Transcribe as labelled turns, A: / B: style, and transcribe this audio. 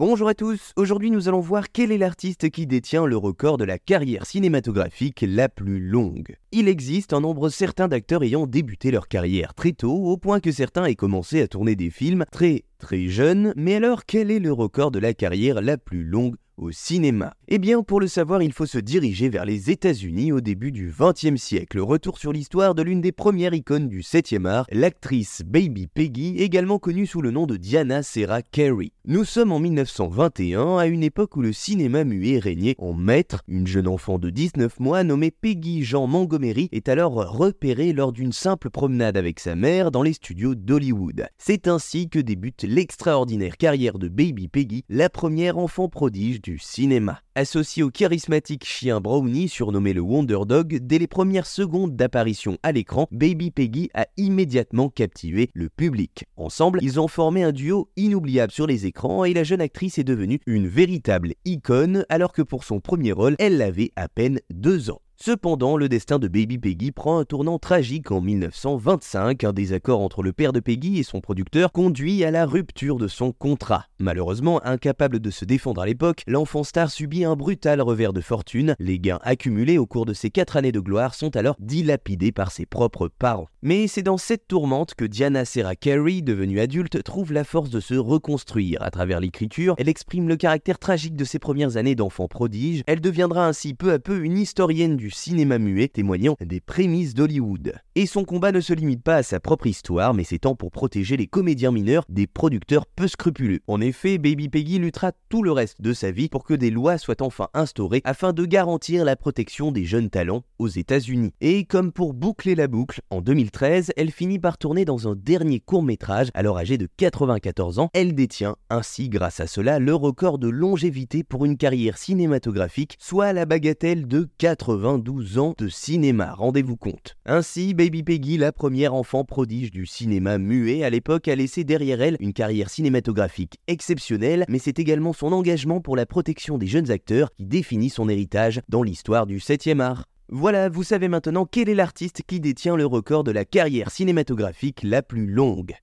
A: Bonjour à tous, aujourd'hui nous allons voir quel est l'artiste qui détient le record de la carrière cinématographique la plus longue. Il existe un nombre certain d'acteurs ayant débuté leur carrière très tôt, au point que certains aient commencé à tourner des films très très jeunes, mais alors quel est le record de la carrière la plus longue au cinéma? Eh bien, pour le savoir, il faut se diriger vers les États-Unis au début du XXe siècle. Retour sur l'histoire de l'une des premières icônes du 7e art, l'actrice Baby Peggy, également connue sous le nom de Diana Serra Carey. Nous sommes en 1921, à une époque où le cinéma muet régnait en maître. Une jeune enfant de 19 mois nommée Peggy Jean Montgomery est alors repérée lors d'une simple promenade avec sa mère dans les studios d'Hollywood. C'est ainsi que débute l'extraordinaire carrière de Baby Peggy, la première enfant prodige du cinéma. Associé au charismatique chien Brownie, surnommé le Wonder Dog, dès les premières secondes d'apparition à l'écran, Baby Peggy a immédiatement captivé le public. Ensemble, ils ont formé un duo inoubliable sur les écrans et la jeune actrice est devenue une véritable icône alors que pour son premier rôle, elle avait à peine deux ans. Cependant, le destin de Baby Peggy prend un tournant tragique en 1925. Un désaccord entre le père de Peggy et son producteur conduit à la rupture de son contrat. Malheureusement, incapable de se défendre à l'époque, l'enfant star subit un brutal revers de fortune. Les gains accumulés au cours de ses quatre années de gloire sont alors dilapidés par ses propres parents. Mais c'est dans cette tourmente que Diana Serra Carey, devenue adulte, trouve la force de se reconstruire. À travers l'écriture, elle exprime le caractère tragique de ses premières années d'enfant prodige. Elle deviendra ainsi peu à peu une historienne du cinéma muet, témoignant des prémices d'Hollywood. Et son combat ne se limite pas à sa propre histoire, mais s'étend pour protéger les comédiens mineurs des producteurs peu scrupuleux. En effet, Baby Peggy luttera tout le reste de sa vie pour que des lois soient enfin instaurées afin de garantir la protection des jeunes talents aux États-Unis. Et comme pour boucler la boucle, en 2013, elle finit par tourner dans un dernier court métrage, alors âgée de 94 ans. Elle détient ainsi, grâce à cela, le record de longévité pour une carrière cinématographique, soit la bagatelle de 80 12 ans de cinéma, rendez-vous compte. Ainsi, Baby Peggy, la première enfant prodige du cinéma muet à l'époque, a laissé derrière elle une carrière cinématographique exceptionnelle, mais c'est également son engagement pour la protection des jeunes acteurs qui définit son héritage dans l'histoire du 7e art. Voilà, vous savez maintenant quel est l'artiste qui détient le record de la carrière cinématographique la plus longue.